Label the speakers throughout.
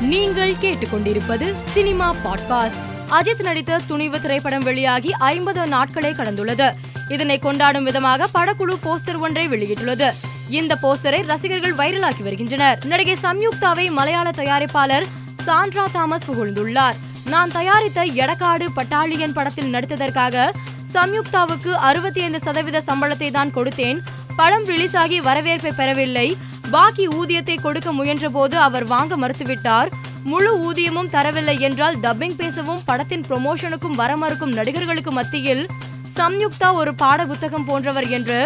Speaker 1: நீங்கள் கேட்டுக்கொண்டிருப்பது cinema podcast. Ajith நடித்த துணிவு திரைப்படம் வெளியாகி ஐம்பது நாட்களே கடந்துள்ளது. இதனை கொண்டாடும் விதமாக படக்குழு போஸ்டர் ஒன்றை வெளியிட்டுள்ளது. இந்த போஸ்டரை ரசிகர்கள் வைரலாக்கி வருகின்றனர். நடிகை சம்யுக்தாவை மலையாள தயாரிப்பாளர் சாண்ட்ரா தாமஸ் புகழ்ந்துள்ளார். நான் தயாரித்த எடக்காடு பட்டாளியன் படத்தில் நடித்ததற்காக சம்யுக்தாவுக்கு அறுபத்தி ஐந்து சதவீத சம்பளத்தை தான் கொடுத்தேன். படம் ரிலீஸ் ஆகி வரவேற்பை பெறவில்லை. பாக்கி ஊதியத்தை கொடுக்க முயன்றபோது அவர் வாங்க மறுத்துவிட்டார். முழு ஊதியமும் தரவில்லை என்றால் டப்பிங் பேசவும் படத்தின் ப்ரொமோஷனுக்கும் வர மறுக்கும் நடிகர்களுக்கு மத்தியில் சம்யுக்தா ஒரு பாட புத்தகம் போன்றவர் என்று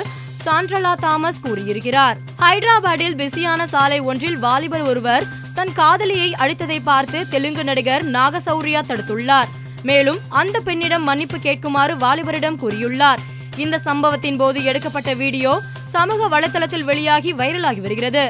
Speaker 1: சாண்ட்ரலா தாமஸ் கூறியிருக்கிறார். ஹைதராபாத்தில் பிஸியான சாலை ஒன்றில் வாலிபர் ஒருவர் தன் காதலியை அழித்ததை பார்த்து தெலுங்கு நடிகர் நாகசௌரியா தடுத்துள்ளார். மேலும் அந்த பெண்ணிடம் மன்னிப்பு கேட்குமாறு வாலிபரிடம் கூறியுள்ளார். இந்த சம்பவத்தின் போது எடுக்கப்பட்ட வீடியோ சமூக வலைதளத்தில் வெளியாகி வைரலாகி வருகிறது.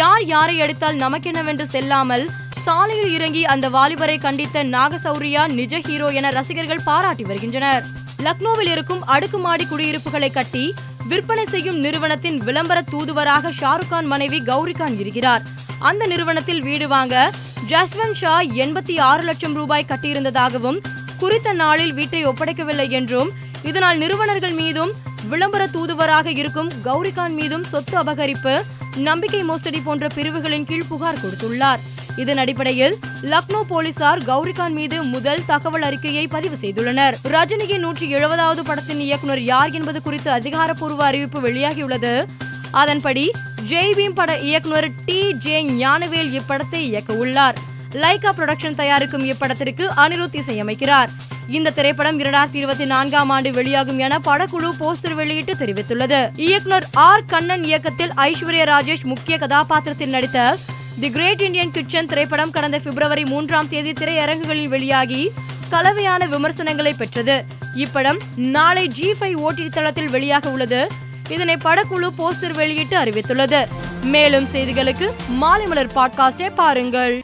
Speaker 1: யார் யாரை எடுத்தால் நமக்கெனவென்று செல்லாமல் சாலையில் இறங்கி அந்த வாலிபரை கண்டித்த நாகசௌரியா நிஜ ஹீரோ என ரசிகர்கள் பாராட்டி வருகின்றனர். லக்னோவில் இருக்கும் அடுக்குமாடி குடியிருப்புகளை கட்டி விற்பனை செய்யும் நிறுவனத்தின் விளம்பர தூதுவராக ஷாருக் கான் மனைவி கௌரிகான் இருக்கிறார். அந்த நிறுவனத்தில் வீடு வாங்க ஜஸ்வந்த் ஷா எண்பத்தி ஆறு லட்சம் ரூபாய் கட்டியிருந்ததாகவும் குறித்த நாளில் வீட்டை ஒப்படைக்கவில்லை என்றும் இதனால் நிறுவனர்கள் மீதும் விளம்பர தூதுவராக இருக்கும் கௌரிகான் மீதும் சொத்து அபகரிப்பு நம்பிக்கை மோசடி போன்ற பிரிவுகளின் கீழ் புகார் கொடுத்துள்ளார். இதன் அடிப்படையில் லக்னோ போலீசார் கௌரிகான் மீது முதல் தகவல் அறிக்கையை பதிவு செய்துள்ளனர். ரஜினியின் நூற்றி எழுபதாவது படத்தின் இயக்குனர் யார் என்பது குறித்து அதிகாரப்பூர்வ அறிவிப்பு வெளியாகியுள்ளது. அதன்படி ஜெய் பீம் பட இயக்குனர் டி ஜே ஞானவேல் இப்படத்தை இயக்க உள்ளார் லைகா புரொடக்ஷன் தயாரிக்கும் இப்படத்திற்கு அனிருத் இசையமைக்கிறார். இந்த திரைப்படம் இரண்டாயிரத்தி இருபத்தி நான்காம் ஆண்டு வெளியாகும் என படக்குழு போஸ்டர் வெளியிட்டு தெரிவித்துள்ளது. இயக்குனர் ஆர். கண்ணன் இயக்கத்தில் ஐஸ்வர்யா ராஜேஷ் முக்கிய கதாபாத்திரத்தில் நடித்த தி கிரேட் இந்தியன் கிச்சன் திரைப்படம் கடந்த பிப்ரவரி மூன்றாம் தேதி திரையரங்குகளில் வெளியாகி கலவையான விமர்சனங்களை பெற்றது. இப்படம் நாளை ஜி ஃபைவ் ஓடிடி தளத்தில் வெளியாக உள்ளது. இதனை படக்குழு போஸ்டர் வெளியிட்டு அறிவித்துள்ளது. மேலும் செய்திகளுக்கு மாலை மலர் பாட்காஸ்டை பாருங்கள்.